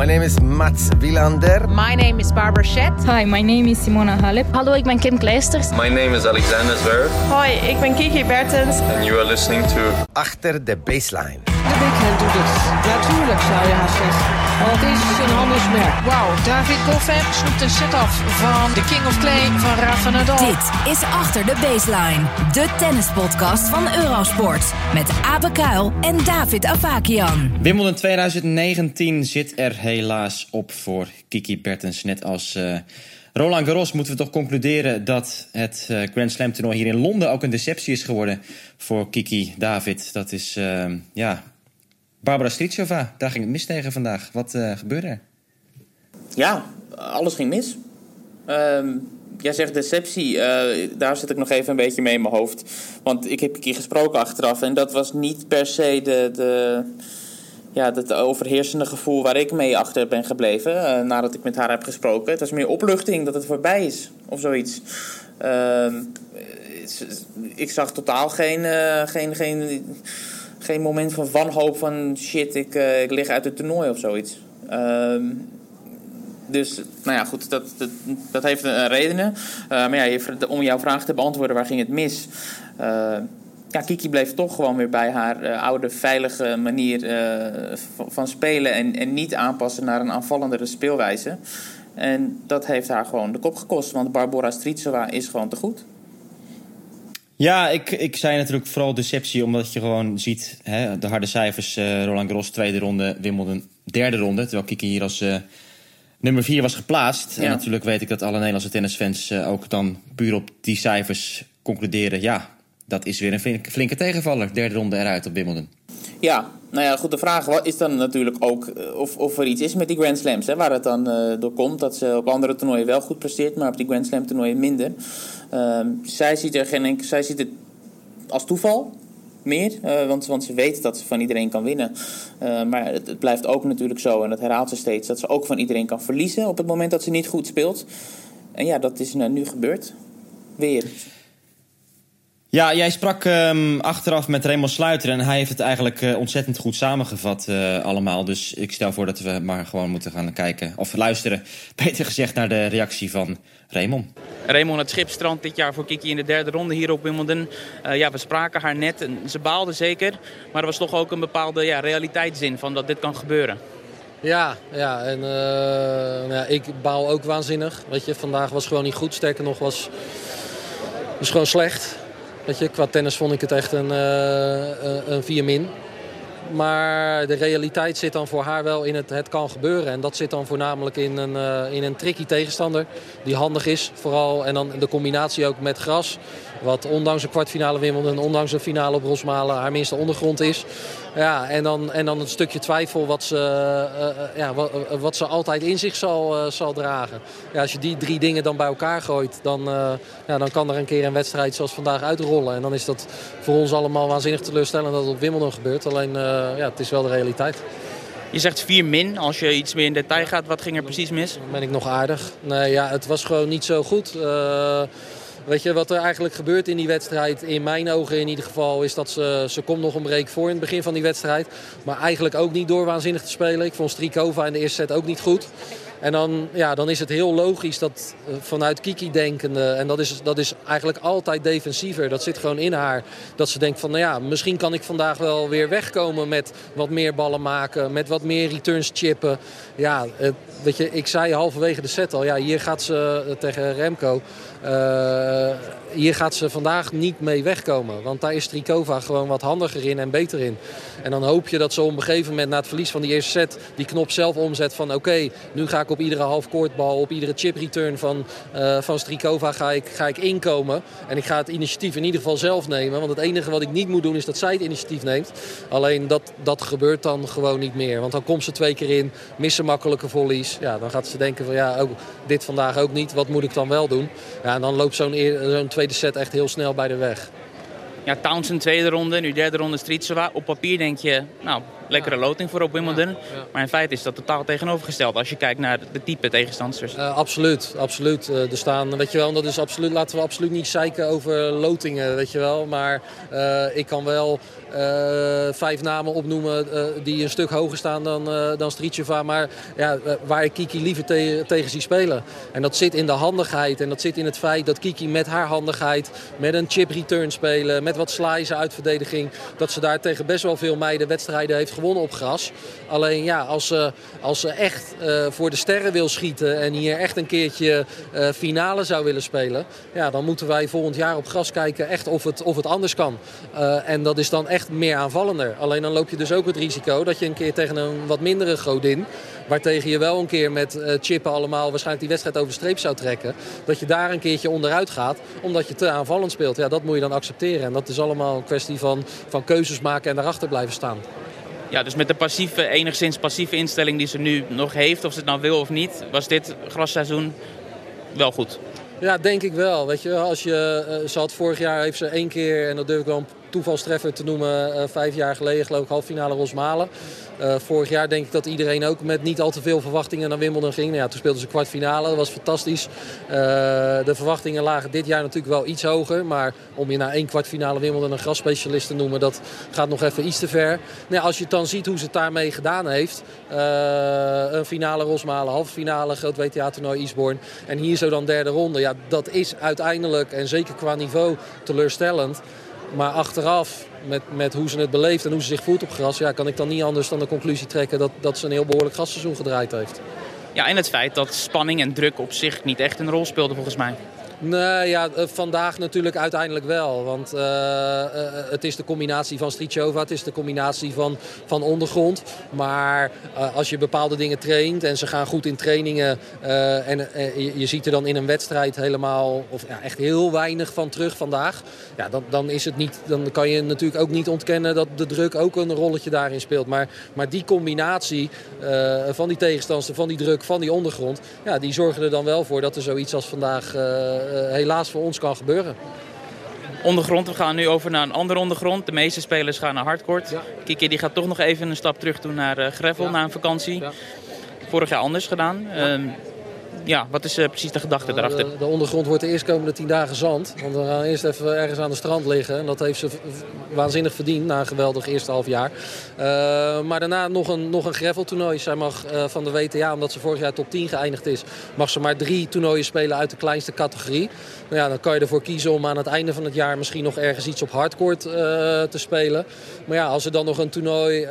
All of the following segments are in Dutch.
My name is Mats Wilander. My name is Barbara Schett. Hi, my name is Simona Halep. Hallo, ik ben Kim Kleisters. My name is Alexander Zverev. Hoi, ik ben Kiki Bertens. And you are listening to... Achter de baseline. Natuurlijk zou je haast zeggen. Want het is een handelsmerk. Wauw, David Goffin snoept een set af van de King of Clay van Rafa Nadal. Dit is Achter de Baseline, de tennispodcast van Eurosport. Met Abe Kuil en David Avakian. Wimbledon 2019 zit er helaas op voor Kiki Bertens. Net als uh, Roland Garros moeten we toch concluderen dat het uh, Grand Slam toernooi hier in Londen ook een deceptie is geworden voor Kiki David. Dat is, uh, ja, Barbara Strycova, daar ging het mis tegen vandaag. Wat uh, gebeurde er? Ja, alles ging mis. Um, jij zegt deceptie, uh, daar zit ik nog even een beetje mee in mijn hoofd. Want ik heb een keer gesproken achteraf en dat was niet per se de, de, ja, het overheersende gevoel waar ik mee achter ben gebleven uh, nadat ik met haar heb gesproken. Het was meer opluchting dat het voorbij is of zoiets. Uh, ik zag totaal geen, geen, geen, geen moment van wanhoop van shit, ik, uh, ik lig uit het toernooi of zoiets. Uh, dus, nou ja, goed, dat, dat, heeft uh, redenen. maar ja, om jouw vraag te beantwoorden, waar ging het mis? ja, Kiki bleef toch gewoon weer bij haar oude, veilige manier van, spelen... En, en niet aanpassen naar een aanvallendere speelwijze. En dat heeft haar gewoon de kop gekost, want Barbora Strycova is gewoon te goed. Ja, ik, ik zei natuurlijk vooral deceptie, omdat je gewoon ziet hè, de harde cijfers. Uh, Roland Garros tweede ronde, Wimbledon derde ronde. Terwijl Kiki hier als uh, nummer vier was geplaatst. Ja. En natuurlijk weet ik dat alle Nederlandse tennisfans uh, ook dan puur op die cijfers concluderen. Ja, dat is weer een flinke, flinke tegenvaller. Derde ronde eruit op Wimbledon. Ja, nou ja, goed. De vraag is dan natuurlijk ook of, of er iets is met die Grand Slams. Hè, waar het dan door komt dat ze op andere toernooien wel goed presteert, maar op die Grand Slam toernooien minder. Uh, zij, ziet er geen zij ziet het als toeval meer, uh, want, want ze weet dat ze van iedereen kan winnen. Uh, maar het, het, blijft ook natuurlijk zo, en dat herhaalt ze steeds, dat ze ook van iedereen kan verliezen op het moment dat ze niet goed speelt. En ja, dat is nu gebeurd. Weer. Ja, jij sprak um, achteraf met Raymond Sluiter en hij heeft het eigenlijk uh, ontzettend goed samengevat uh, allemaal. Dus ik stel voor dat we maar gewoon moeten gaan kijken, of luisteren, beter gezegd, naar de reactie van Raymond. Raymond, het schip strandt dit jaar voor Kiki in de derde ronde hier op Wimbledon. Uh, ja, we spraken haar net en ze baalde zeker, maar er was toch ook een bepaalde ja, realiteitszin van dat dit kan gebeuren. Ja, ja en nou ja, ik baal ook waanzinnig. Weet je, vandaag was gewoon niet goed, sterker nog was, was gewoon slecht. Weet je, qua tennis vond ik het echt een, uh, een 4 min. Maar de realiteit zit dan voor haar wel in het, het kan gebeuren. En dat zit dan voornamelijk in een, uh, in een tricky tegenstander. Die handig is vooral. En dan de combinatie ook met gras. Wat ondanks een kwartfinale Wimbledon, ondanks een finale op Rosmalen haar minste ondergrond is. Ja, en dan, en dan een stukje twijfel wat ze, uh, uh, ja, wat, wat, ze altijd in zich zal, uh, zal dragen. Ja, als je die drie dingen dan bij elkaar gooit, dan, ja, dan kan er een keer een wedstrijd zoals vandaag uitrollen. En dan is dat voor ons allemaal waanzinnig teleurstellend dat het op Wimbledon gebeurt. Alleen, ja, het is wel de realiteit. Je zegt 4 min. Als je iets meer in detail gaat, wat ging er precies mis? Dan ben ik nog aardig. Nee, ja, het was gewoon niet zo goed. Weet je, wat er eigenlijk gebeurt in die wedstrijd, in mijn ogen in ieder geval, is dat ze, ze komt nog een break voor in het begin van die wedstrijd. Maar eigenlijk ook niet door waanzinnig te spelen. Ik vond Strikova in de eerste set ook niet goed. En dan, ja, dan is het heel logisch dat vanuit Kiki denkende, en dat is, dat is eigenlijk altijd defensiever, dat zit gewoon in haar, dat ze denkt van nou ja, misschien kan ik vandaag wel weer wegkomen met wat meer ballen maken, met wat meer returns chippen. Ja, je, ik zei halverwege de set al, ja, hier gaat ze tegen Remco, uh, hier gaat ze vandaag niet mee wegkomen. Want daar is Trikova gewoon wat handiger in en beter in. En dan hoop je dat ze op een gegeven moment na het verlies van die eerste set... die knop zelf omzet van oké, nu ga ik op iedere halfcourtbal... op iedere chip return van, uh, van Strikova ga ik, ga ik inkomen. En ik ga het initiatief in ieder geval zelf nemen. Want het enige wat ik niet moet doen is dat zij het initiatief neemt. Alleen dat, dat gebeurt dan gewoon niet meer. Want dan komt ze twee keer in, missen makkelijke volleys. Ja, dan gaat ze denken van ja, ook, dit vandaag ook niet. Wat moet ik dan wel doen? Ja, en dan loopt zo'n zo tweede set echt heel snel bij de weg. Ja, Townsend tweede ronde, nu derde ronde Stritsova. Op papier denk je, nou, lekkere loting voor op Wimbledon. Maar in feite is dat totaal tegenovergesteld als je kijkt naar de type tegenstanders. Uh, absoluut, absoluut. Uh, er staan, weet je wel, dat is absoluut, laten we absoluut niet zeiken over lotingen, weet je wel. Maar uh, ik kan wel vijf namen opnoemen die een stuk hoger staan dan, dan Stricheva. Maar ja, waar ik Kiki liever te tegen zie spelen. En dat zit in de handigheid en dat zit in het feit dat Kiki met haar handigheid, met een chip return spelen, met wat slice uit verdediging, dat ze daar tegen best wel veel meiden wedstrijden heeft gewonnen op gras. Alleen ja, als ze, als ze echt uh, voor de sterren wil schieten en hier echt een keertje uh, finale zou willen spelen, ja, dan moeten wij volgend jaar op gras kijken echt of het, of het anders kan. En dat is dan echt meer aanvallender. Alleen dan loop je dus ook het risico dat je een keer tegen een wat mindere godin Waartegen je wel een keer met chippen allemaal waarschijnlijk die wedstrijd over streep zou trekken. Dat je daar een keertje onderuit gaat omdat je te aanvallend speelt. Ja, dat moet je dan accepteren. En dat is allemaal een kwestie van, van keuzes maken en daarachter blijven staan. Ja, dus met de passieve, enigszins passieve instelling die ze nu nog heeft, of ze het nou wil of niet, was dit grasseizoen wel goed. Ja, denk ik wel. Weet je, als je, uh, ze had vorig jaar heeft ze één keer, en dat durf ik wel een toevalstreffer te noemen, uh, vijf jaar geleden geloof ik, halffinale Rosmalen. Uh, vorig jaar denk ik dat iedereen ook met niet al te veel verwachtingen naar Wimbledon ging. Nou ja, toen speelden ze kwartfinale, dat was fantastisch. Uh, de verwachtingen lagen dit jaar natuurlijk wel iets hoger. Maar om je na één kwartfinale Wimbledon een grasspecialist te noemen, dat gaat nog even iets te ver. Nou, als je dan ziet hoe ze het daarmee gedaan heeft. Een finale Rosmalen, halve finale, groot WTA-toernooi Eastbourne. En hier zo dan derde ronde. Ja, dat is uiteindelijk, en zeker qua niveau, teleurstellend. Maar achteraf, met, met hoe ze het beleeft en hoe ze zich voelt op gras... Ja, kan ik dan niet anders dan de conclusie trekken dat, dat ze een heel behoorlijk grasseizoen gedraaid heeft. Ja, en het feit dat spanning en druk op zich niet echt een rol speelde volgens mij. Nee, ja, vandaag natuurlijk uiteindelijk wel. Want uh, uh, het is de combinatie van Strichova, het is de combinatie van, van ondergrond. Maar als je bepaalde dingen traint en ze gaan goed in trainingen... en je, ziet er dan in een wedstrijd helemaal, of ja, echt heel weinig van terug vandaag... Ja, dan, dan, is het niet, dan kan je natuurlijk ook niet ontkennen dat de druk ook een rolletje daarin speelt. Maar, maar die combinatie van die tegenstander, van die druk, van die ondergrond... Ja, die zorgen er dan wel voor dat er zoiets als vandaag helaas voor ons kan gebeuren. Ondergrond, we gaan nu over naar een andere ondergrond. De meeste spelers gaan naar hardcourt. Ja. Kiki die gaat toch nog even een stap terug doen naar uh, gravel ja. na een vakantie. Ja. Vorig jaar anders gedaan. Um, ja, wat is uh, precies de gedachte nou, daarachter? De, de, ondergrond wordt de eerstkomende tien dagen zand. Want we gaan eerst even ergens aan de strand liggen. En dat heeft ze waanzinnig verdiend na een geweldig eerste half jaar. Uh, maar daarna nog een, nog een graveltoernooi. Zij mag uh, van de WTA, omdat ze vorig jaar top 10 geëindigd is... mag ze maar drie toernooien spelen uit de kleinste categorie. Nou ja, dan kan je ervoor kiezen om aan het einde van het jaar... misschien nog ergens iets op hardcourt te spelen. Maar ja, als er dan nog een toernooi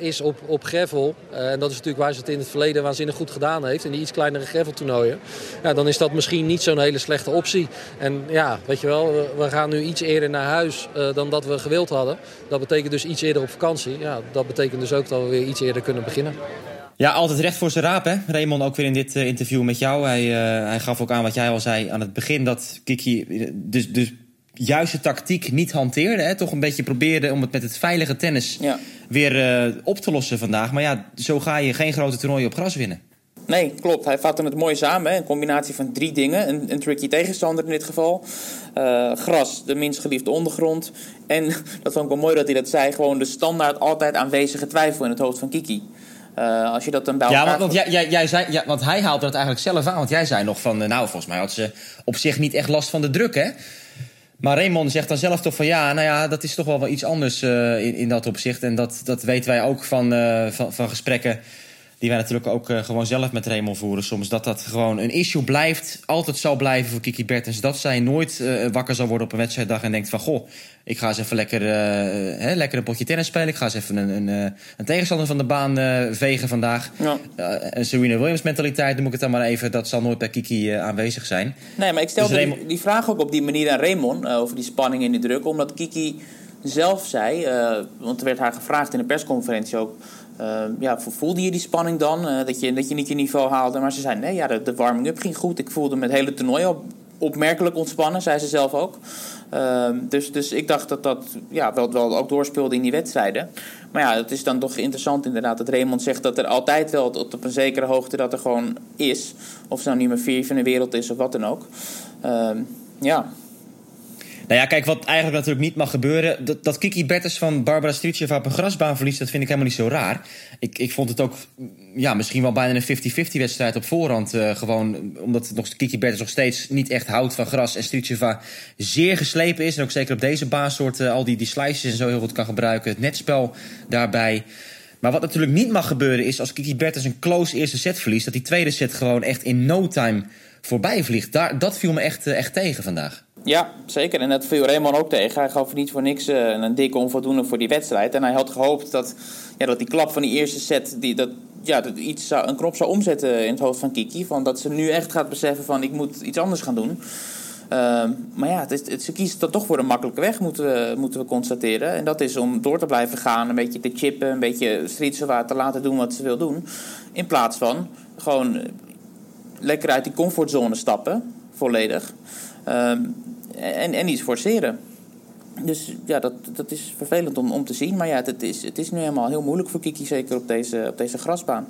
is op, op gravel... en dat is natuurlijk waar ze het in het verleden waanzinnig goed gedaan heeft... in die iets kleinere gravel toernooien. Ja, dan is dat misschien niet zo'n hele slechte optie. En ja, weet je wel, we gaan nu iets eerder naar huis uh, dan dat we gewild hadden. Dat betekent dus iets eerder op vakantie. Ja, dat betekent dus ook dat we weer iets eerder kunnen beginnen. Ja, altijd recht voor zijn raap, hè? Raymond, ook weer in dit uh, interview met jou. Hij, uh, hij gaf ook aan wat jij al zei aan het begin... dat Kiki dus, dus juiste tactiek niet hanteerde. Hè? Toch een beetje probeerde om het met het veilige tennis ja. weer uh, op te lossen vandaag. Maar ja, zo ga je geen grote toernooien op gras winnen. Nee, klopt. Hij vatte het mooi samen. Hè? Een combinatie van drie dingen. Een, een tricky tegenstander in dit geval. Uh, gras, de minst geliefde ondergrond. En, dat vond ik wel mooi dat hij dat zei, gewoon de standaard altijd aanwezige twijfel in het hoofd van Kiki. Uh, als je dat dan bij ja, want, want, jij, jij, jij zei, ja, want hij haalde het eigenlijk zelf aan. Want jij zei nog van, nou, volgens mij had ze op zich niet echt last van de druk, hè? Maar Raymond zegt dan zelf toch van ja, nou ja, dat is toch wel, wel iets anders uh, in, in dat opzicht. En dat, dat weten wij ook van, uh, van, van gesprekken die wij natuurlijk ook uh, gewoon zelf met Raymond voeren soms. Dat dat gewoon een issue blijft, altijd zal blijven voor Kiki Bertens. Dat zij nooit uh, wakker zal worden op een wedstrijddag en denkt van... goh, ik ga eens even lekker, uh, hè, lekker een potje tennis spelen. Ik ga eens even een, een, een tegenstander van de baan vegen vandaag. Ja. een Serena Williams mentaliteit, noem ik het dan maar even. Dat zal nooit bij Kiki aanwezig zijn. Nee, maar ik stelde dus Raymond... die, vraag ook op die manier aan Raymond... over die spanning en die druk, omdat Kiki zelf zei... want er werd haar gevraagd in de persconferentie ook... Uh, ja, voelde je die spanning dan? Uh, dat, je, dat je niet je niveau haalde? Maar ze zei, nee, ja, de, de warming-up ging goed. Ik voelde me het hele toernooi op, opmerkelijk ontspannen, zei ze zelf ook. Uh, dus, dus ik dacht dat dat ja, wel, wel ook doorspeelde in die wedstrijden. Maar ja, het is dan toch interessant inderdaad dat Raymond zegt dat er altijd wel tot op een zekere hoogte dat er gewoon is. Of het nou niet meer vier van de wereld is of wat dan ook. Ehm, ja, Nou ja, kijk, wat eigenlijk natuurlijk niet mag gebeuren... dat, dat Kiki Bertens van Barbara Strietjeva op een grasbaan verliest... dat vind ik helemaal niet zo raar. Ik, ik vond het ook ja, misschien wel bijna een 50-50 wedstrijd op voorhand. Uh, gewoon omdat nog, Kiki Bertens nog steeds niet echt houdt van gras... en Strietjeva zeer geslepen is. En ook zeker op deze baansoort uh, al die, die slices en zo heel goed kan gebruiken. Het netspel daarbij... Maar wat natuurlijk niet mag gebeuren is als Kiki Bertens een close eerste set verliest... dat die tweede set gewoon echt in no time voorbij vliegt. Daar, dat viel me echt, uh, echt tegen vandaag. Ja, zeker. En dat viel Raymond ook tegen. Hij gaf niet voor niks uh, een dikke onvoldoende voor die wedstrijd. En hij had gehoopt dat, ja, dat die klap van die eerste set... Die, dat, ja, dat iets zou, een knop zou omzetten in het hoofd van Kiki. Van dat ze nu echt gaat beseffen van ik moet iets anders gaan doen. Uh, maar ja, het is, het, ze kiest dan toch voor een makkelijke weg, moeten we, moeten we constateren. En dat is om door te blijven gaan, een beetje te chippen, een beetje Strietsewa te laten doen wat ze wil doen. In plaats van gewoon lekker uit die comfortzone stappen, volledig. Um, en, en iets forceren. Dus ja, dat, dat is vervelend om, om te zien. Maar ja, het is, het is nu helemaal heel moeilijk voor Kiki, zeker op deze, op deze grasbaan.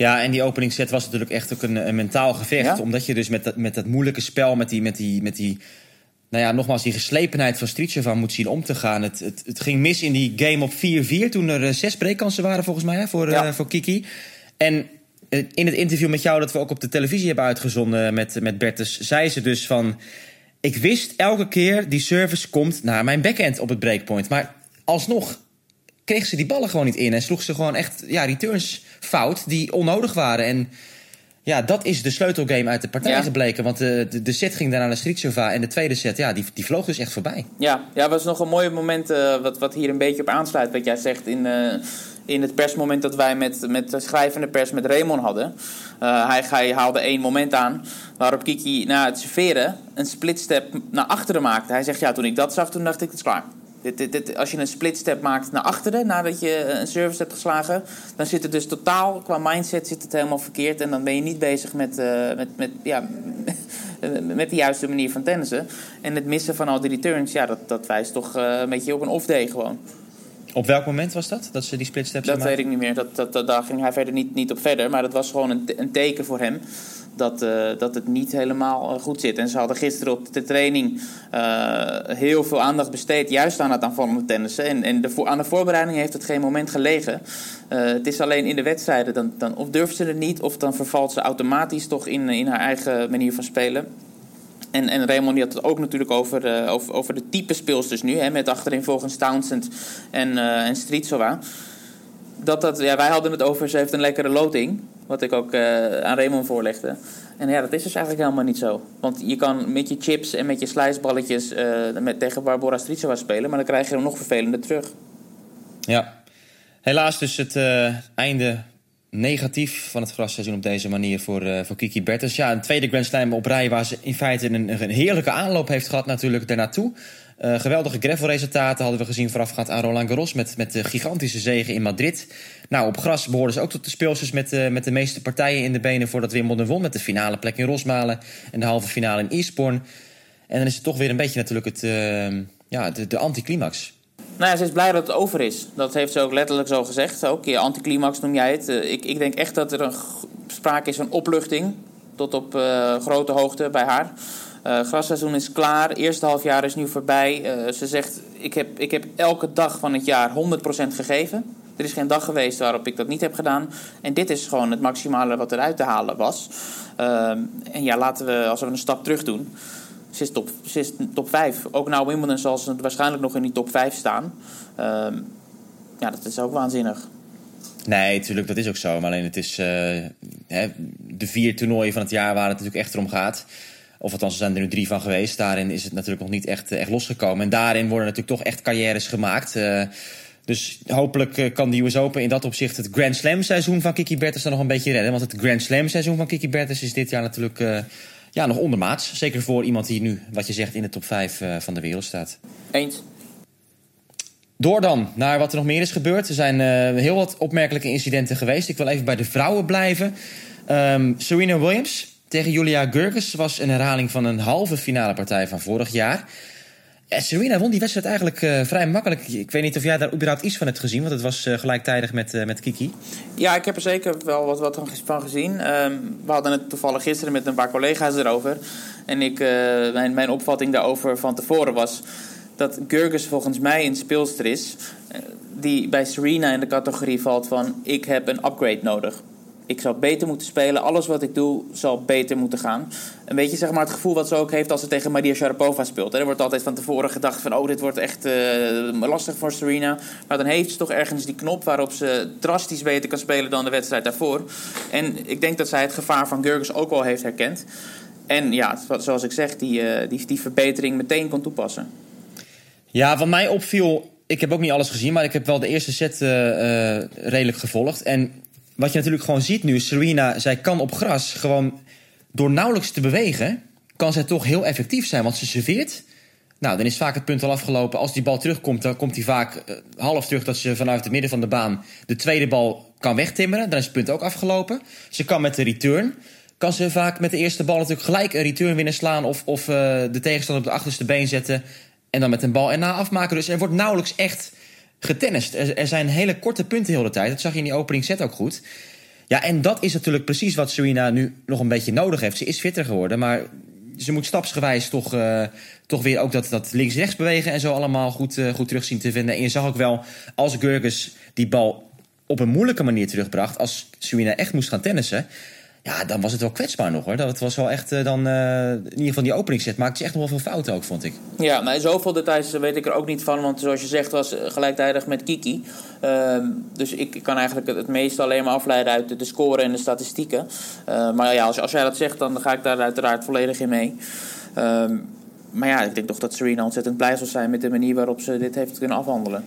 Ja, en die openingsset was natuurlijk echt ook een, een mentaal gevecht. Ja? Omdat je dus met dat, met dat moeilijke spel, met die, met die, met die nou ja, nogmaals, die geslepenheid van Strietjeva moet zien om te gaan. Het, het, het ging mis in die game op 4-4 toen er zes breekkansen waren volgens mij hè, voor, ja. uh, voor Kiki. En in het interview met jou dat we ook op de televisie hebben uitgezonden met, met Bertus, zei ze dus van... Ik wist elke keer die service komt naar mijn backhand op het breakpoint. Maar alsnog kreeg ze die ballen gewoon niet in. En sloeg ze gewoon echt ja, returns fout die onnodig waren. En ja, dat is de sleutelgame uit de partij ja. gebleken. Want de, de, de, set ging daarna naar Strietsova. En de tweede set, ja, die, die vloog dus echt voorbij. Ja, ja was nog een mooi moment uh, wat, wat hier een beetje op aansluit. Wat jij zegt in, uh, in het persmoment dat wij met, met de schrijvende pers met Raymond hadden. Uh, hij, hij haalde één moment aan waarop Kiki na het serveren een splitstep naar achteren maakte. Hij zegt, ja, toen ik dat zag, toen dacht ik, het is klaar. Als je een splitstep maakt naar achteren nadat je een service hebt geslagen, dan zit het dus totaal qua mindset zit het helemaal verkeerd. En dan ben je niet bezig met, uh, met, met, ja, met de juiste manier van tennissen. En het missen van al die returns, ja, dat, dat wijst toch uh, een beetje op een off-day gewoon. Op welk moment was dat, dat ze die splitsteps Dat weet ik niet meer. Dat, dat, dat, daar ging hij verder niet, niet op verder. Maar dat was gewoon een, een teken voor hem dat, uh, dat het niet helemaal uh, goed zit. En ze hadden gisteren op de training uh, heel veel aandacht besteed... juist aan het aanvallende tennissen. En, en de, aan de voorbereiding heeft het geen moment gelegen. het is alleen in de wedstrijden, dan, dan of durft ze het niet... of dan vervalt ze automatisch toch in, in haar eigen manier van spelen... En, en Raymond die had het ook natuurlijk over, uh, over, over de type speelsters nu. Hè, met achterin volgens Townsend en, uh, en. Dat dat, ja, wij hadden het over, ze heeft een lekkere loting. Wat ik ook uh, aan Raymond voorlegde. En ja, dat is dus eigenlijk helemaal niet zo. Want je kan met je chips en met je slijsballetjes met, tegen Barbora Stritsova spelen. Maar dan krijg je hem nog vervelender terug. Ja. Helaas dus het einde negatief van het grasseizoen op deze manier voor, uh, voor Kiki Bertens. Ja, een tweede Grand Slam op rij waar ze in feite een, een heerlijke aanloop heeft gehad natuurlijk daarnaartoe. Uh, geweldige gravelresultaten hadden we gezien voorafgaand aan Roland Garros... met, met de gigantische zegen in Madrid. Nou, op gras behoorden ze ook tot de speelsters met, uh, met de meeste partijen in de benen... voordat Wimbledon won met de finale plek in Rosmalen... en de halve finale in Eastbourne. En dan is het toch weer een beetje natuurlijk het, ja, de, de anticlimax. Nou ja, ze is blij dat het over is. Dat heeft ze ook letterlijk zo gezegd. Ook je anticlimax noem jij het. Ik, ik denk echt dat er een sprake is van opluchting. Tot op uh, grote hoogte bij haar. Uh, grasseizoen is klaar. Eerste half jaar is nu voorbij. Ze zegt, ik heb, ik heb elke dag van het jaar 100% gegeven. Er is geen dag geweest waarop ik dat niet heb gedaan. En dit is gewoon het maximale wat eruit te halen was. en ja, laten we, als we een stap terug doen... Ze is, top, ze is top 5. Ook nou Wimbledon zal ze waarschijnlijk nog in die top 5 staan. Um, ja, dat is ook waanzinnig. Nee, natuurlijk, dat is ook zo. Maar alleen het is uh, hè, de vier toernooien van het jaar waar het natuurlijk echt om gaat. Of althans, er zijn er nu drie van geweest. Daarin is het natuurlijk nog niet echt, echt losgekomen. En daarin worden natuurlijk toch echt carrières gemaakt. Uh, dus hopelijk kan de US Open in dat opzicht het Grand Slam seizoen van Kiki Bertens dan nog een beetje redden. Want het Grand Slam seizoen van Kiki Bertens is dit jaar natuurlijk ja, nog ondermaats. Zeker voor iemand die nu, wat je zegt, in de top 5 uh, van de wereld staat. Eens. Door dan naar wat er nog meer is gebeurd. Er zijn uh, heel wat opmerkelijke incidenten geweest. Ik wil even bij de vrouwen blijven. Um, Serena Williams tegen Julia Gurgis was een herhaling van een halve finale partij van vorig jaar. En Serena won die wedstrijd eigenlijk uh, vrij makkelijk. Ik weet niet of jij daar überhaupt iets van hebt gezien, want het was uh, gelijktijdig met, uh, met Kiki. Ja, ik heb er zeker wel wat, wat van gezien. Um, we hadden het toevallig gisteren met een paar collega's erover. En ik, mijn, mijn opvatting daarover van tevoren was dat Gurgus volgens mij een speelster is die bij Serena in de categorie valt van ik heb een upgrade nodig. Ik zou beter moeten spelen. Alles wat ik doe zal beter moeten gaan. Een beetje zeg maar, het gevoel wat ze ook heeft als ze tegen Maria Sharapova speelt. Er wordt altijd van tevoren gedacht van... oh, dit wordt echt uh, lastig voor Serena. Maar dan heeft ze toch ergens die knop... waarop ze drastisch beter kan spelen dan de wedstrijd daarvoor. En ik denk dat zij het gevaar van Gurgus ook wel heeft herkend. En ja, zoals ik zeg, die, uh, die, die verbetering meteen kon toepassen. Ja, wat mij opviel... Ik heb ook niet alles gezien, maar ik heb wel de eerste set uh, redelijk gevolgd. En wat je natuurlijk gewoon ziet nu, Serena, zij kan op gras gewoon door nauwelijks te bewegen, kan zij toch heel effectief zijn. Want ze serveert. Nou, dan is vaak het punt al afgelopen. Als die bal terugkomt, dan komt hij vaak uh, half terug dat ze vanuit het midden van de baan de tweede bal kan wegtimmeren. Dan is het punt ook afgelopen. Ze kan met de return. Kan ze vaak met de eerste bal natuurlijk gelijk een return winnen slaan. Of, of uh, de tegenstander op de achterste been zetten. En dan met een bal erna afmaken. Dus er wordt nauwelijks echt getennist. Er, er zijn hele korte punten de hele tijd. Dat zag je in die opening set ook goed. Ja, en dat is natuurlijk precies wat Serena nu nog een beetje nodig heeft. Ze is fitter geworden, maar ze moet stapsgewijs toch, uh, toch weer ook dat, dat links-rechts bewegen en zo allemaal goed, uh, goed terug zien te vinden. En je zag ook wel, als Gurgus die bal op een moeilijke manier terugbracht, als Serena echt moest gaan tennissen, ja, dan was het wel kwetsbaar nog hoor. Dat was wel echt uh, dan, uh, in ieder geval die openingsset maakte ze echt nog wel veel fouten ook, vond ik. Ja, maar zoveel details weet ik er ook niet van. Want zoals je zegt, was gelijktijdig met Kiki. Uh, dus ik kan eigenlijk het, meeste alleen maar afleiden uit de, de score en de statistieken. Uh, maar ja, als, als jij dat zegt, dan ga ik daar uiteraard volledig in mee. Ehm, maar ja, ik denk toch dat Serena ontzettend blij zal zijn met de manier waarop ze dit heeft kunnen afhandelen.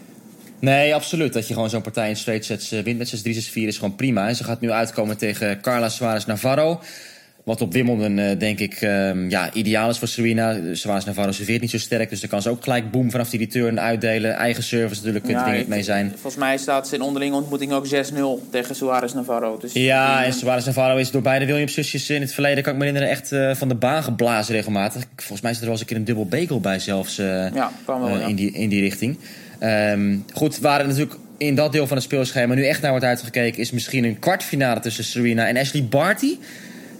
Nee, absoluut. Dat je gewoon zo'n partij in straight sets wint met 6-3, 6-4 is gewoon prima. En ze gaat nu uitkomen tegen Carla Suarez Navarro. Wat op Wimbledon uh, denk ik um, ja, ideaal is voor Serena. Suarez Navarro serveert niet zo sterk. Dus dan kan ze ook gelijk boom vanaf die return uitdelen. Eigen service natuurlijk, kunt ja, dingen mee zijn. Volgens mij staat ze in onderlinge ontmoeting ook 6-0 tegen Suarez Navarro. Dus ja, en Suarez Navarro is door beide Williams-zusjes in het verleden... kan ik me herinneren, echt uh, van de baan geblazen regelmatig. Volgens mij zit er wel eens een keer een dubbel bekel bij zelfs uh, ja, wel, ja. in, die, in die richting. Um, goed, waar het natuurlijk in dat deel van het speelschema nu echt naar wordt uitgekeken... is misschien een kwartfinale tussen Serena en Ashley Barty.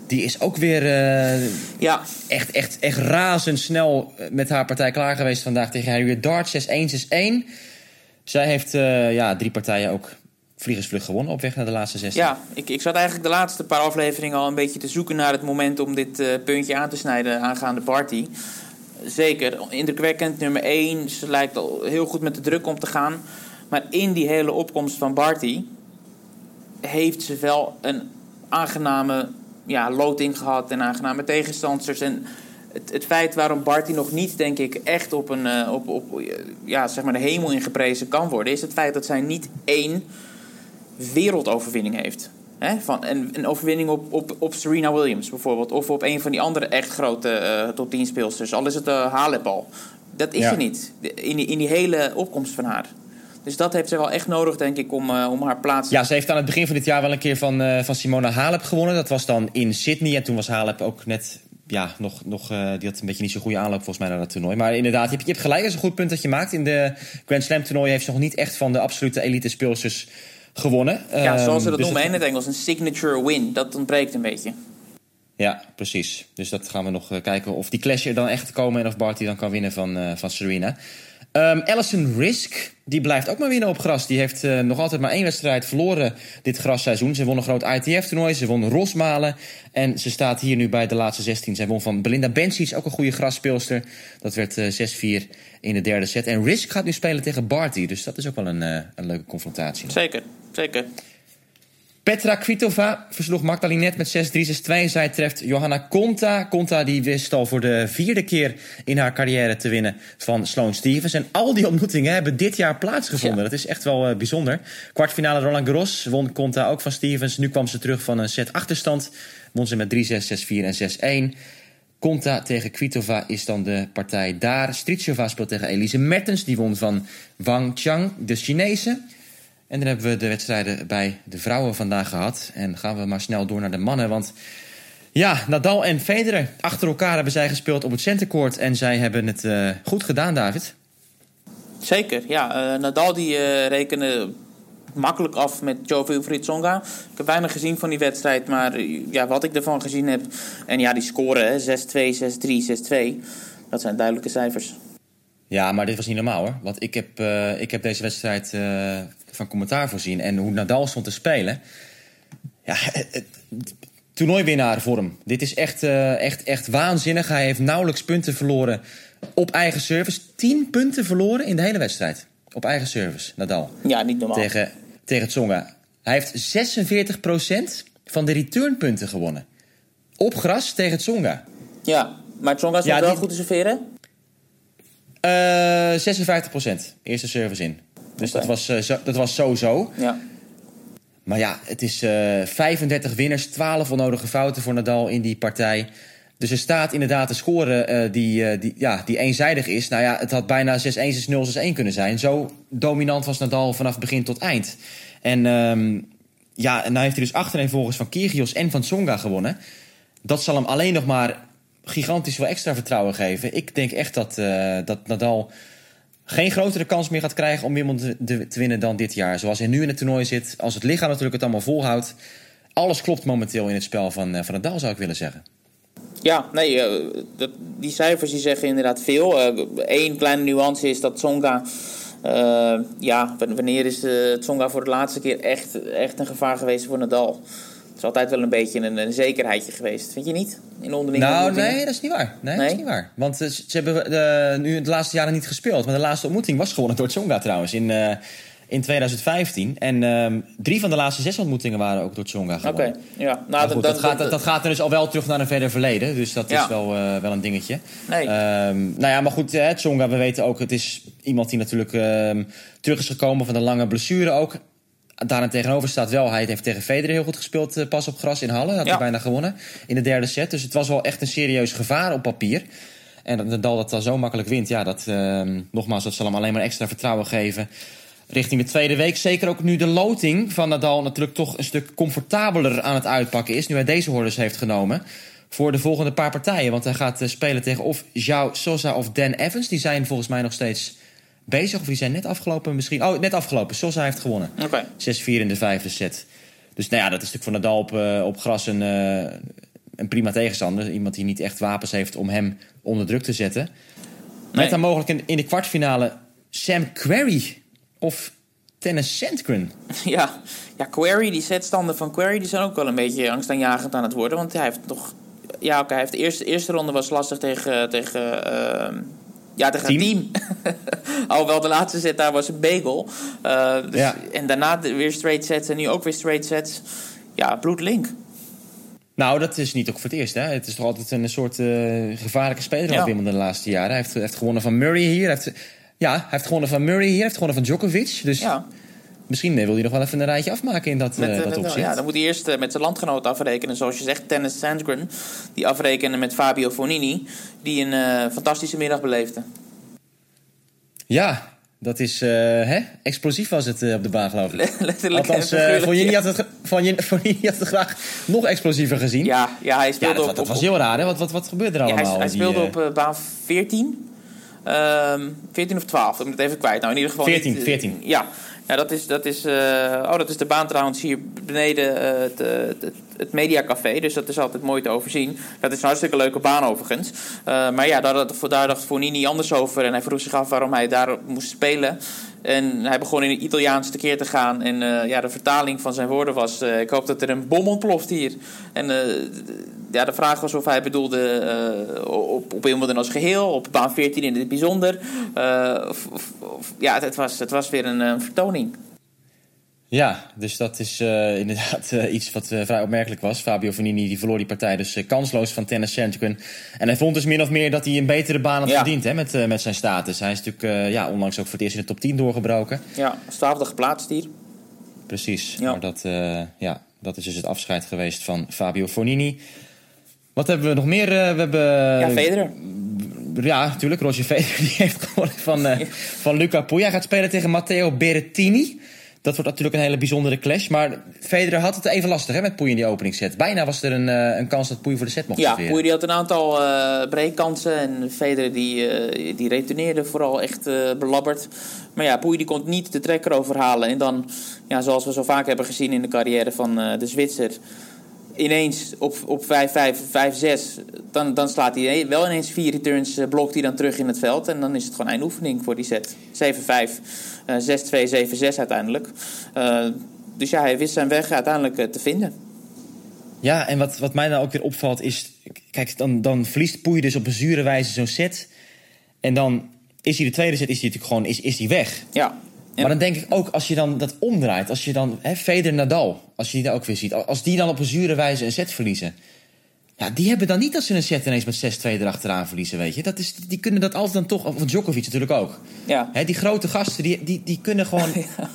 Die is ook weer uh, ja. echt, echt, echt razendsnel met haar partij klaar geweest vandaag tegen Harriet Dart. 6-1, 6-1. Zij heeft uh, ja, drie partijen ook vliegensvlug gewonnen op weg naar de laatste 16. Ja, ik, ik zat eigenlijk de laatste paar afleveringen al een beetje te zoeken naar het moment... om dit uh, puntje aan te snijden aangaande Barty zeker indrukwekkend. Nummer 1, ze lijkt al heel goed met de druk om te gaan. Maar in die hele opkomst van Barty heeft ze wel een aangename ja, loting gehad en aangename tegenstanders. En het, het feit waarom Barty nog niet, denk ik, echt op, een, uh, op, op ja, zeg maar de hemel ingeprezen kan worden, is het feit dat zij niet één wereldoverwinning heeft. Hè, van een, een overwinning op, op, op Serena Williams bijvoorbeeld. Of op een van die andere echt grote uh, top 10 speelsters. Al is het uh, Halep al. Dat is ja. er niet. In die, in die hele opkomst van haar. Dus dat heeft ze wel echt nodig, denk ik, om, uh, om haar plaats... Ja, ze heeft aan het begin van dit jaar wel een keer van, uh, van Simona Halep gewonnen. Dat was dan in Sydney. En toen was Halep ook net... Ja, nog, nog, uh, die had een beetje niet zo'n goede aanloop volgens mij naar dat toernooi. Maar inderdaad, je hebt, je hebt gelijk. Dat is een goed punt dat je maakt. In de Grand Slam toernooi heeft ze nog niet echt van de absolute elite speelsters gewonnen. Ja, zoals ze dat dus noemen in het Engels. Een signature win. Dat ontbreekt een beetje. Ja, precies. Dus dat gaan we nog uh, kijken of die clash er dan echt komen... en of Barty dan kan winnen van, uh, van Serena. Um, Alison Risk, die blijft ook maar winnen op gras. Die heeft uh, nog altijd maar één wedstrijd verloren dit grasseizoen. Ze won een groot ITF-toernooi, ze won Rosmalen. En ze staat hier nu bij de laatste 16. Zij won van Belinda Bencic, ook een goede grasspeelster. Dat werd uh, 6-4 in de derde set. En Risk gaat nu spelen tegen Barty. Dus dat is ook wel een, een leuke confrontatie. Zeker, zeker. Petra Kvitova versloeg Magdalinet met 6-3, 6-2. Zij treft Johanna Konta. Konta die wist al voor de vierde keer in haar carrière te winnen van Sloane Stevens. En al die ontmoetingen hebben dit jaar plaatsgevonden. Ja. Dat is echt wel uh, bijzonder. Kwartfinale Roland Garros won Konta ook van Stevens. Nu kwam ze terug van een set achterstand. Won ze met 3-6, 6-4 en 6-1. Konta tegen Kvitova is dan de partij daar. Strichova speelt tegen Elise Mertens. Die won van Wang Chang, de Chinese. En dan hebben we de wedstrijden bij de vrouwen vandaag gehad. En gaan we maar snel door naar de mannen. Want ja, Nadal en Federer achter elkaar hebben zij gespeeld op het centercourt. En zij hebben het uh, goed gedaan, David. Zeker, ja. Uh, Nadal die uh, rekende makkelijk af met Joe Wilfried Tsonga. Ik heb weinig gezien van die wedstrijd, maar ja, wat ik ervan gezien heb. En ja, die scoren 6-2, 6-3, 6-2. Dat zijn duidelijke cijfers. Ja, maar dit was niet normaal hoor. Want ik heb, uh, ik heb deze wedstrijd uh, van commentaar voorzien. En hoe Nadal stond te spelen. Ja, het, toernooiwinnaar voor hem. Dit is echt, uh, echt, echt waanzinnig. Hij heeft nauwelijks punten verloren op eigen service. 10 punten verloren in de hele wedstrijd. Op eigen service, Nadal. Ja, niet normaal. Tegen, tegen Tsonga. Hij heeft 46% van de returnpunten gewonnen. Op gras tegen Tsonga. Ja, maar Tsonga is ja, wel die... goed te serveren? Uh, 56% eerste service in. Dus okay. dat, was, uh, dat was sowieso. Ja. Maar ja, het is uh, 35 winnaars, 12 onnodige fouten voor Nadal in die partij. Dus er staat inderdaad een score uh, die, uh, die, ja, die eenzijdig is. Nou ja, het had bijna 6-1, 6-0, 6-1 kunnen zijn. Zo dominant was Nadal vanaf begin tot eind. En um, ja, en nou heeft hij dus achtereenvolgens van Kyrgios en van Tsonga gewonnen. Dat zal hem alleen nog maar gigantisch veel extra vertrouwen geven. Ik denk echt dat, uh, dat Nadal geen grotere kans meer gaat krijgen om Wimbledon te, winnen dan dit jaar. Zoals hij nu in het toernooi zit. Als het lichaam natuurlijk het allemaal volhoudt. Alles klopt momenteel in het spel van, uh, van Nadal, zou ik willen zeggen. Ja, nee, dat, die cijfers die zeggen inderdaad veel. Eén uh, kleine nuance is dat Tsonga... Ja, wanneer is Tsonga voor de laatste keer echt, echt een gevaar geweest voor Nadal? Is altijd wel een beetje een, een zekerheidje geweest, vind je niet? In onderlinge nou, nee, dat is niet waar. Nee, nee? dat is niet waar. Want uh, ze hebben nu de laatste jaren niet gespeeld. Maar de laatste ontmoeting was gewonnen door Tsonga trouwens. In, in 2015. En um, drie van de laatste zes ontmoetingen waren ook door Tsonga gewonnen. Oké, okay, ja. Nou, goed, dat, dat, gaat, dat gaat er dus al wel terug naar een verder verleden. Dus dat ja. is wel, wel een dingetje. Nee. Um, nou ja, maar goed, hè, Tsonga, we weten ook... het is iemand die natuurlijk um, terug is gekomen van een lange blessure ook. Daarna tegenover staat wel, hij heeft tegen Federer heel goed gespeeld... Uh, pas op gras in Halle, had ja. hij bijna gewonnen in de derde set. Dus het was wel echt een serieus gevaar op papier. En dat Nadal dat dan zo makkelijk wint, ja, dat, nogmaals, dat zal hem alleen maar extra vertrouwen geven richting de tweede week. Zeker ook nu de loting van Nadal natuurlijk toch een stuk comfortabeler aan het uitpakken is. Nu hij deze hordes heeft genomen. Voor de volgende paar partijen. Want hij gaat spelen tegen of João Sosa of Dan Evans. Die zijn volgens mij nog steeds bezig. Of die zijn net afgelopen misschien. Oh, net afgelopen. Sosa heeft gewonnen. Okay. 6-4 in de vijfde set. Dus nou ja, dat is natuurlijk voor Nadal op, uh, op gras een, uh, een prima tegenstander. Iemand die niet echt wapens heeft om hem onder druk te zetten. Nee. Met dan mogelijk in, in de kwartfinale Sam Querrey of Tennis Sandgren. Ja, ja, Query, die setstanden van Query die zijn ook wel een beetje angstaanjagend aan het worden. Want hij heeft toch... Ja, oké, okay, hij heeft de eerste, eerste ronde was lastig tegen... tegen uh, ja, tegen team. team. Alhoewel de laatste set daar was een bagel. Uh, dus, ja. En daarna weer straight sets en nu ook weer straight sets. Ja, bloedlink. Nou, dat is niet ook voor het eerst. Hè? Het is toch altijd een soort uh, gevaarlijke speler ja. de laatste jaren. Hij heeft, heeft gewonnen van Murray hier. Hij heeft, ja, hij heeft gewonnen van Murray hier, hij heeft gewonnen van Djokovic. Dus ja. Misschien wil hij nog wel even een rijtje afmaken in dat, met, uh, dat opzicht. Ja, dan moet hij eerst uh, met zijn landgenoot afrekenen. Zoals je zegt, Tennis Sandgren. Die afrekenen met Fabio Fonini. Die een uh, fantastische middag beleefde. Ja, dat is hè? explosief was het op de baan, geloof ik. Letterlijk. Althans, Fonini had, het, Fonini had het graag nog explosiever gezien. Ja, ja hij speelde ja, dat, op... dat was heel raar, hè? Wat, wat, wat gebeurde er allemaal? Hij, hij speelde die, op baan 14. Um, 14 of 12, ik moet het even kwijt. Nou, in ieder geval 14, niet, 14. Ja, ja dat, is, dat, is, uh, oh, dat is de baan trouwens hier beneden uh, het, het, het Mediacafé. Dus dat is altijd mooi te overzien. Dat is een hartstikke leuke baan overigens. Maar ja, daar, daar dacht Fonini anders over. En hij vroeg zich af waarom hij daar moest spelen. En hij begon in het Italiaans tekeer te gaan. En ja, de vertaling van zijn woorden was... Ik hoop dat er een bom ontploft hier. En ja, de vraag was of hij bedoelde op, op Wimbledon als geheel... op baan 14 in het bijzonder. Of, of, of, ja, het was, het was weer een, een vertoning. Ja, dus dat is uh, inderdaad uh, iets wat uh, vrij opmerkelijk was. Fabio Vanini die verloor die partij dus kansloos van Tennis Centric. En hij vond dus min of meer dat hij een betere baan had ja. verdiend hè, met, met zijn status. Hij is natuurlijk ja, onlangs ook voor het eerst in de top 10 doorgebroken. Ja, twaalfde geplaatst hier. Precies, ja. maar dat, ja, dat is dus het afscheid geweest van Fabio Fonini. Wat hebben we nog meer? we hebben... Ja, Federer. Ja, natuurlijk. Roger Federer die heeft gewonnen van, van Luca Pouille. Hij gaat spelen tegen Matteo Berrettini. Dat wordt natuurlijk een hele bijzondere clash. Maar Federer had het even lastig hè, met Pouille in die openingsset. Bijna was er een, uh, een kans dat Pouille voor de set mocht Ja. Pouille die had een aantal uh, breekkansen. En Federer die, uh, die retourneerde vooral echt belabberd. Maar ja, Pouille die kon niet de trekker overhalen. En dan, ja, zoals we zo vaak hebben gezien in de carrière van de Zwitser ineens op, op 5-5, 5-6, dan, dan slaat hij wel ineens vier returns, uh, blokt hij dan terug in het veld. En dan is het gewoon eindoefening voor die set. 7-5, uh, 6-2, 7-6 uiteindelijk. Uh, dus ja, hij wist zijn weg uiteindelijk uh, te vinden. Ja, en wat, wat mij dan ook weer opvalt is... Kijk, dan, dan verliest Poei dus op een zure wijze zo'n set. En dan is hij de tweede set is hij natuurlijk gewoon is, is hij weg. Ja. Maar dan denk ik ook, als je dan dat omdraait, als je dan, hè, Federer Nadal, als je die daar ook weer ziet, als die dan op een zure wijze een set verliezen. Ja, die hebben dan niet als ze een set ineens met 6-2 erachteraan verliezen, weet je. Dat is, die kunnen dat altijd dan toch, of Djokovic natuurlijk ook. Ja. Hè, die grote gasten, die, die, die kunnen gewoon ja.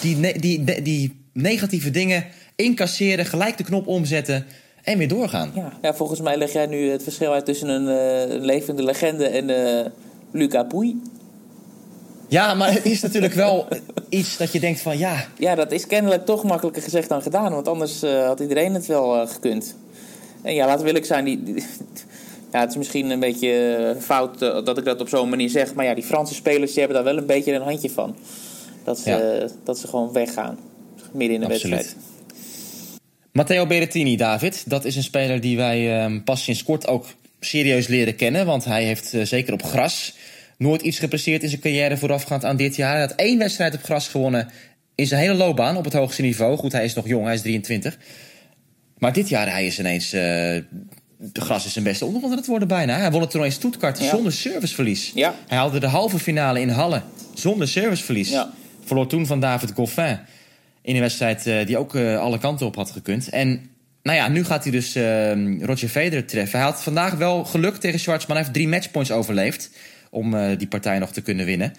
die, die, die, die negatieve dingen incasseren, gelijk de knop omzetten en weer doorgaan. Ja, ja volgens mij leg jij nu het verschil uit tussen een uh, levende legende en uh, Luca Pouille. Ja, maar het is natuurlijk wel iets dat je denkt van ja. Ja, dat is kennelijk toch makkelijker gezegd dan gedaan. Want anders uh, had iedereen het wel uh, gekund. En ja, laten we eerlijk zijn. Die, die, ja, het is misschien een beetje fout uh, dat ik dat op zo'n manier zeg. Maar ja, die Franse spelers die hebben daar wel een beetje een handje van. Dat ze, ja. dat ze gewoon weggaan. Midden in de Absoluut. wedstrijd. Matteo Berrettini, David. Dat is een speler die wij um, pas sinds kort ook serieus leren kennen. Want hij heeft zeker op gras nooit iets gepresteerd in zijn carrière voorafgaand aan dit jaar. Hij had één wedstrijd op gras gewonnen in zijn hele loopbaan op het hoogste niveau. Goed, hij is nog jong, hij is 23. Maar dit jaar hij is ineens... Uh, de gras is zijn beste ondergrond aan het worden bijna. Hij won het toernooi in Stuttgart ja. zonder serviceverlies. Ja. Hij haalde de halve finale in Halle zonder serviceverlies. Ja. Verloor toen van David Goffin in een wedstrijd uh, die ook uh, alle kanten op had gekund. En nou ja, nu gaat hij dus Roger Federer treffen. Hij had vandaag wel geluk tegen Schwartzman. Hij heeft drie matchpoints overleefd om uh, die partij nog te kunnen winnen.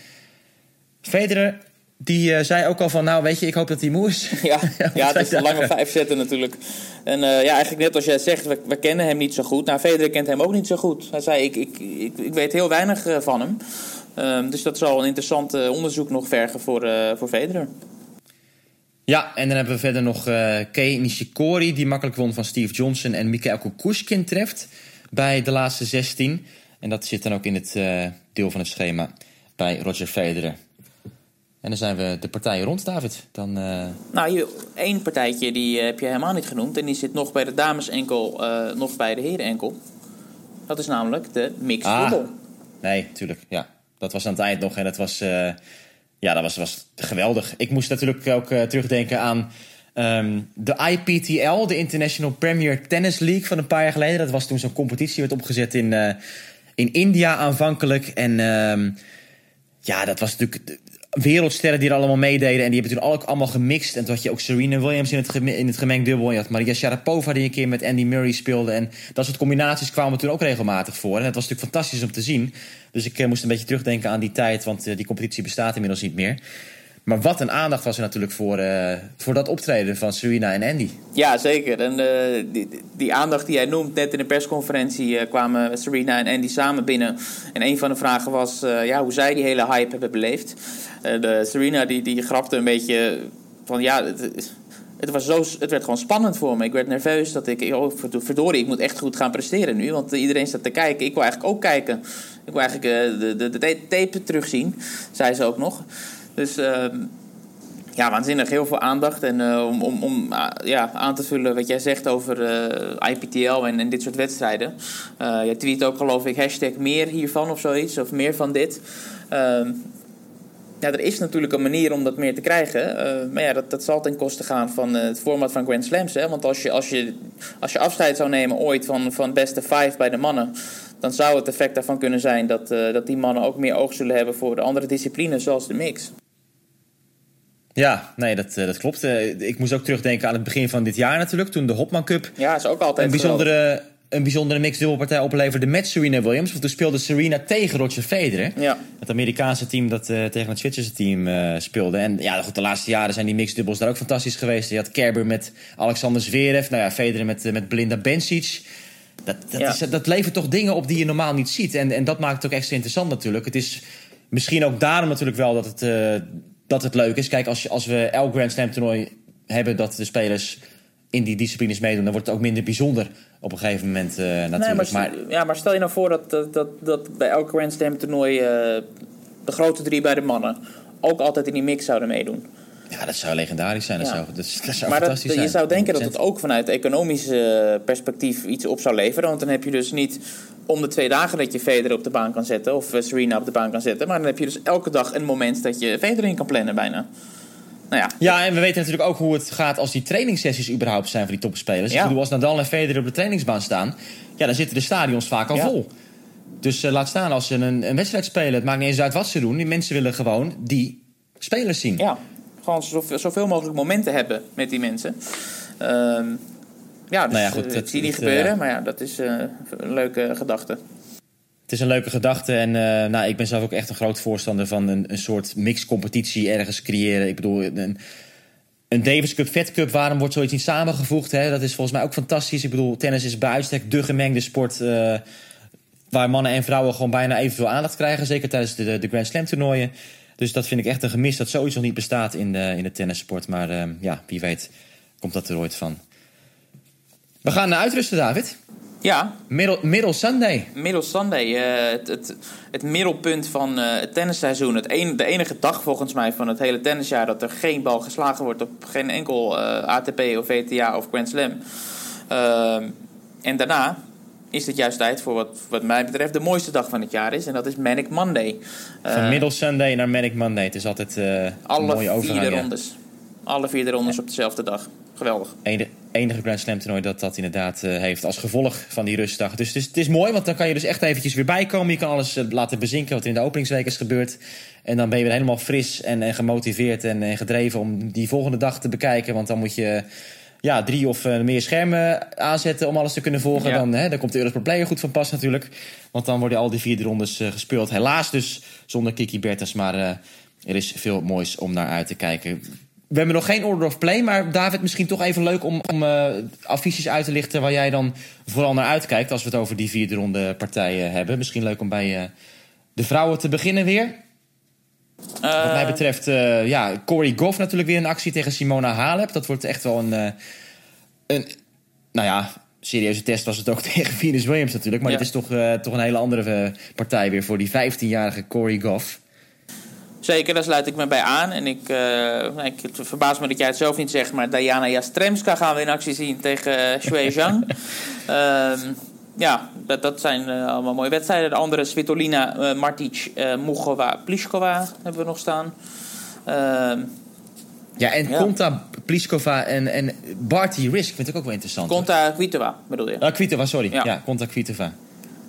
Federer, die uh, zei ook al van, nou weet je, ik hoop dat hij moe is. Ja, ja het is een lange vijf zetten natuurlijk. En uh, ja, eigenlijk net als jij zegt, we, we, kennen hem niet zo goed. Nou, Federer kent hem ook niet zo goed. Hij zei, ik, ik, ik, ik weet heel weinig uh, van hem. Um, dus dat zal een interessant onderzoek nog vergen voor, voor Federer. Ja, en dan hebben we verder nog Kei Nishikori... die makkelijk won van Steve Johnson en Mikhail Kukushkin treft... bij de laatste 16... En dat zit dan ook in het uh, deel van het schema bij Roger Federer. En dan zijn we de partijen rond, David. Dan, uh... Nou, één partijtje die heb je helemaal niet genoemd. En die zit nog bij de damesenkel, uh, nog bij de herenenkel. Dat is namelijk de mixed ah, double. Nee, tuurlijk. Ja, dat was aan het eind nog. En dat was, ja, dat was, was geweldig. Ik moest natuurlijk ook terugdenken aan... Um, de IPTL, de International Premier Tennis League van een paar jaar geleden. Dat was toen zo'n competitie werd opgezet in, in India aanvankelijk. En um, ja, dat was natuurlijk wereldsterren die er allemaal meededen. En die hebben toen ook allemaal gemixt. En toen had je ook Serena Williams in het, gem in het gemengd dubbel. En je had Maria Sharapova die een keer met Andy Murray speelde. En dat soort combinaties kwamen toen ook regelmatig voor. En dat was natuurlijk fantastisch om te zien. Dus ik uh, moest een beetje terugdenken aan die tijd. Want uh, die competitie bestaat inmiddels niet meer. Maar wat een aandacht was er natuurlijk voor, uh, voor dat optreden van Serena en Andy. Ja, zeker. En uh, die, die, aandacht die jij noemt, net in de persconferentie uh, kwamen Serena en Andy samen binnen. En een van de vragen was ja, hoe zij die hele hype hebben beleefd. de Serena die, die grapte een beetje van ja, het, het, was zo, het werd gewoon spannend voor me. Ik werd nerveus dat ik, oh, verdorie, ik moet echt goed gaan presteren nu. Want iedereen staat te kijken. Ik wil eigenlijk ook kijken. Ik wil eigenlijk de, de, de tape terugzien, zei ze ook nog. Dus uh, ja, waanzinnig heel veel aandacht. En uh, om, om, om uh, ja, aan te vullen wat jij zegt over uh, IPTL en, dit soort wedstrijden. je tweet ook geloof ik hashtag meer hiervan of zoiets. Of meer van dit. Ehm, ja, er is natuurlijk een manier om dat meer te krijgen. maar ja, dat, dat zal ten koste gaan van het format van Grand Slams. Hè? Want als je, als, je, als je afscheid zou nemen ooit van, van beste five bij de mannen dan zou het effect daarvan kunnen zijn dat, dat die mannen ook meer oog zullen hebben voor de andere disciplines, zoals de mix. Ja, nee, dat, uh, dat klopt. Uh, ik moest ook terugdenken aan het begin van dit jaar natuurlijk, toen de Hopman Cup ja, is ook altijd een bijzondere, een bijzondere mixed dubbelpartij opleverde met Serena Williams. Want toen speelde Serena tegen Roger Federer. Ja. Het Amerikaanse team dat uh, tegen het Zwitserse team uh, speelde. En ja, goed, de laatste jaren zijn die mixed dubbels daar ook fantastisch geweest. Je had Kerber met Alexander Zverev. Nou ja, Federer met, met Belinda Bencic. Dat, dat, ja. is, dat levert toch dingen op die je normaal niet ziet. En, en dat maakt het ook extra interessant natuurlijk. Het is misschien ook daarom natuurlijk wel dat het... Dat het leuk is. Kijk, als, je, als we elk Grand Slam toernooi hebben dat de spelers in die disciplines meedoen, dan wordt het ook minder bijzonder op een gegeven moment uh, natuurlijk. Nee, maar, maar, ja, maar stel je nou voor dat, dat, dat, dat bij elk Grand Slam toernooi uh, de grote drie bij de mannen ook altijd in die mix zouden meedoen. Ja, dat zou legendarisch zijn. Dat, zou, dat, dat zou maar fantastisch dat, zijn. je zou denken dat het ook vanuit economisch uh, perspectief iets op zou leveren. Want dan heb je dus niet om de twee dagen dat je Federer op de baan kan zetten of Serena op de baan kan zetten. Maar dan heb je dus elke dag een moment dat je Federer in kan plannen bijna. Nou ja. ja, en we weten natuurlijk ook hoe het gaat als die trainingssessies überhaupt zijn voor die topspelers. Ja. Ik bedoel, als Nadal en Federer op de trainingsbaan staan, ja, dan zitten de stadions vaak al Ja. vol. Dus uh, laat staan als ze een, een wedstrijd spelen. Het maakt niet eens uit wat ze doen. Die mensen willen gewoon die spelers zien. Ja, gewoon zoveel, zoveel mogelijk momenten hebben met die mensen. Ehm ja, dus Nou ja, goed, eh, dat- zie niet dat, gebeuren, eh, maar ja, dat is eh, een leuke gedachte. Het is een leuke gedachte. En eh, nou, ik ben zelf ook echt een groot voorstander van een, een soort mixcompetitie ergens creëren. Ik bedoel, een, een Davis Cup, Fed Cup, waarom wordt zoiets niet samengevoegd? Hè? Dat is volgens mij ook fantastisch. Ik bedoel, tennis is bij uitstek de gemengde sport. eh, waar mannen en vrouwen gewoon bijna evenveel aandacht krijgen. Zeker tijdens de, de Grand Slam toernooien. Dus dat vind ik echt een gemis dat zoiets nog niet bestaat in de, in de tennissport. Maar eh, ja, wie weet komt dat er ooit van. We gaan naar uitrusten, David. Ja, Middle, middle Sunday. Middle Sunday, eh, het, het, het middelpunt van eh, het tennisseizoen. Het een, de enige dag volgens mij van het hele tennisjaar dat er geen bal geslagen wordt op geen enkel eh, ATP of VTA of Grand Slam. Ehm, en daarna is het juist tijd voor wat, wat mij betreft de mooiste dag van het jaar is. En dat is Manic Monday. Van Middle Sunday naar Manic Monday. Het is altijd een alle mooie overgang. vier ja. rondes. Alle vier de rondes op dezelfde dag. Geweldig. Enige, enige Grand Slam toernooi dat dat inderdaad eh, heeft als gevolg van die rustdag. Dus het is, het is mooi, want dan kan je dus echt eventjes weer bijkomen. Je kan alles eh, laten bezinken wat er in de openingsweek is gebeurd. En dan ben je weer helemaal fris en, en gemotiveerd en, en gedreven om die volgende dag te bekijken. Want dan moet je ja, drie of eh, meer schermen aanzetten om alles te kunnen volgen. Ja. Dan, hè, dan komt de Eurosport Player goed van pas natuurlijk. Want dan worden al die vierde rondes gespeeld. Helaas dus zonder Kiki Bertens, maar er is veel moois om naar uit te kijken. We hebben nog geen order of play, maar David, misschien toch even leuk om, om eh, affiches uit te lichten waar jij dan vooral naar uitkijkt als we het over die vierde ronde partijen hebben. Misschien leuk om bij eh, de vrouwen te beginnen weer. Wat mij betreft, eh, ja, Corey Goff natuurlijk weer in actie tegen Simona Halep. Dat wordt echt wel een, een nou ja, serieuze test was het ook tegen Venus Williams natuurlijk. Maar Ja. dit is toch, toch een hele andere partij weer voor die 15-jarige Corey Goff. Zeker, daar sluit ik me bij aan. En ik, eh, nou, ik het verbaast me dat jij het zelf niet zegt, maar Diana Jastremska gaan we in actie zien tegen uh, Shui Zhang. Ehm, ja, dat, dat zijn eh, allemaal mooie wedstrijden. De andere Svitolina, eh Martic, eh Mugova, Pliskova hebben we nog staan. Ehm Ja, en Ja. Konta, Pliskova en, en Barty Risk vind ik ook wel interessant. Konta Kvitova bedoel je? Ah, Kvitova, sorry. Ja, Ja. Konta Kvitova.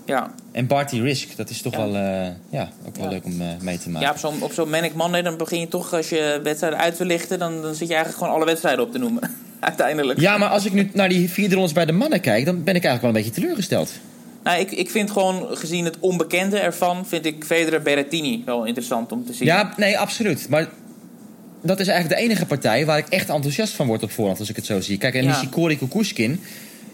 Ja, En Barty Risk, dat is toch Ja. wel, eh, ja, ook wel Ja. leuk om eh, mee te maken. ja op zo'n op zo'n Manic Monday dan begin je toch, als je wedstrijden uit wil lichten, dan, dan zit je eigenlijk gewoon alle wedstrijden op te noemen. Uiteindelijk. Ja, maar als ik nu naar die vierde rondes bij de mannen kijk, dan ben ik eigenlijk wel een beetje teleurgesteld. Nou, ik, ik vind gewoon, gezien het onbekende ervan, vind ik Federer Berrettini wel interessant om te zien. Ja, nee, absoluut. Maar dat is eigenlijk de enige partij waar ik echt enthousiast van word op voorhand, als ik het zo zie. Kijk, en Ja. Nishikori Kukushkin,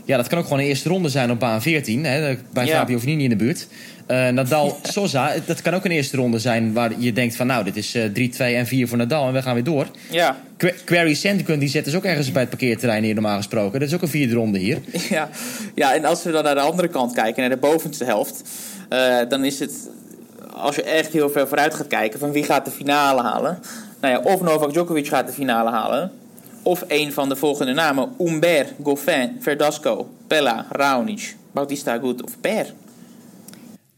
ja, dat kan ook gewoon een eerste ronde zijn op baan 14. Hè, bij Ja. Fabio Vanini in de buurt. Eh, Nadal Sosa, dat kan ook een eerste ronde zijn waar je denkt van... nou, dit is eh, 3, 2 en 4 voor Nadal en we gaan weer door. Ja, Qu- Query Sandkun, die zet dus ook ergens bij het parkeerterrein hier normaal gesproken. Dat is ook een vierde ronde hier. ja. ja, en als we dan naar de andere kant kijken, naar de bovenste helft, eh, dan is het, als je echt heel ver vooruit gaat kijken, van wie gaat de finale halen? Nou ja, of Novak Djokovic gaat de finale halen, of een van de volgende namen: Humbert, Goffin, Verdasco, Pella, Raonic, Bautista Agut of Per.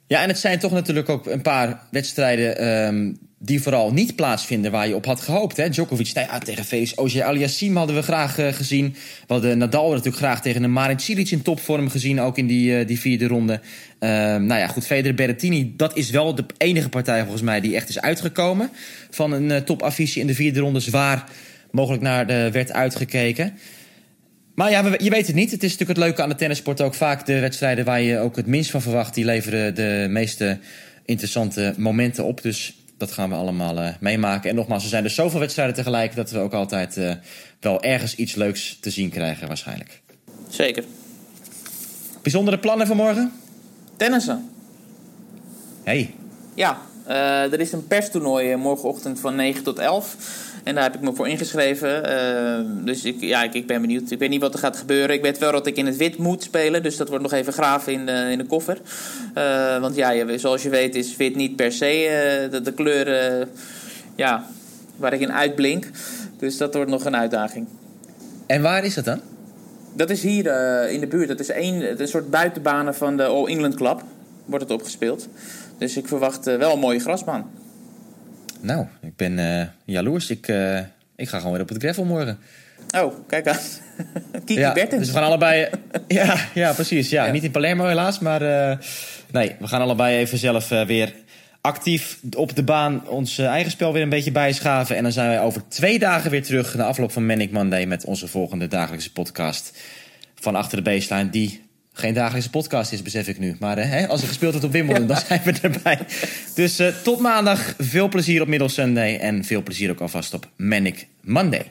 Ja, en het zijn toch natuurlijk ook een paar wedstrijden ehm, die vooral niet plaatsvinden waar je op had gehoopt. Hè? Djokovic ja, tegen Felix Auger-Aliassime hadden we graag eh, gezien. We hadden Nadal natuurlijk graag tegen een Marin Cilic in topvorm gezien, ook in die, eh, die vierde ronde. Ehm, nou ja, goed, Federer Berrettini, dat is wel de enige partij volgens mij die echt is uitgekomen van een uh, in de vierde ronde, zwaar mogelijk naar de, werd uitgekeken. Maar ja, je weet het niet. Het is natuurlijk het leuke aan de tennissport ook. Vaak de wedstrijden waar je ook het minst van verwacht... die leveren de meeste interessante momenten op. Dus dat gaan we allemaal eh, meemaken. En nogmaals, er zijn dus zoveel wedstrijden tegelijk... dat we ook altijd eh, wel ergens iets leuks te zien krijgen waarschijnlijk. Zeker. Bijzondere plannen voor morgen? Tennissen. Hey, Ja, Uh, er is een perstoernooi morgenochtend van 9 tot 11. En daar heb ik me voor ingeschreven. Uh, dus ik, ja, ik, ik, ben benieuwd. Ik weet niet wat er gaat gebeuren. Ik weet wel dat ik in het wit moet spelen. Dus dat wordt nog even graven in de, in de koffer. Uh, want ja, zoals je weet is wit niet per se de, de kleur ja, waar ik in uitblink. Dus dat wordt nog een uitdaging. En waar is dat dan? Dat is hier in de buurt. Dat is een, een soort buitenbanen van de All England Club. Wordt het opgespeeld. Dus ik verwacht wel een mooie grasbaan. Nou, ik ben uh, jaloers. Ik, uh, ik ga gewoon weer op het gravel morgen. Oh, kijk aan. Kiki ja, Bertens. Dus we gaan allebei... ja, ja, precies. Ja. ja. Niet in Palermo helaas, maar... Uh, nee, we gaan allebei even zelf weer actief op de baan ons eigen spel weer een beetje bijschaven. En dan zijn wij over twee dagen weer terug... na afloop van Manic Monday met onze volgende dagelijkse podcast... van Achter de Baseline, die geen dagelijkse podcast is, besef ik nu. Maar hè, als er gespeeld wordt op Wimbledon, dan zijn we erbij. Dus uh, tot maandag. Veel plezier op Middle Sunday. En veel plezier ook alvast op Manic Monday.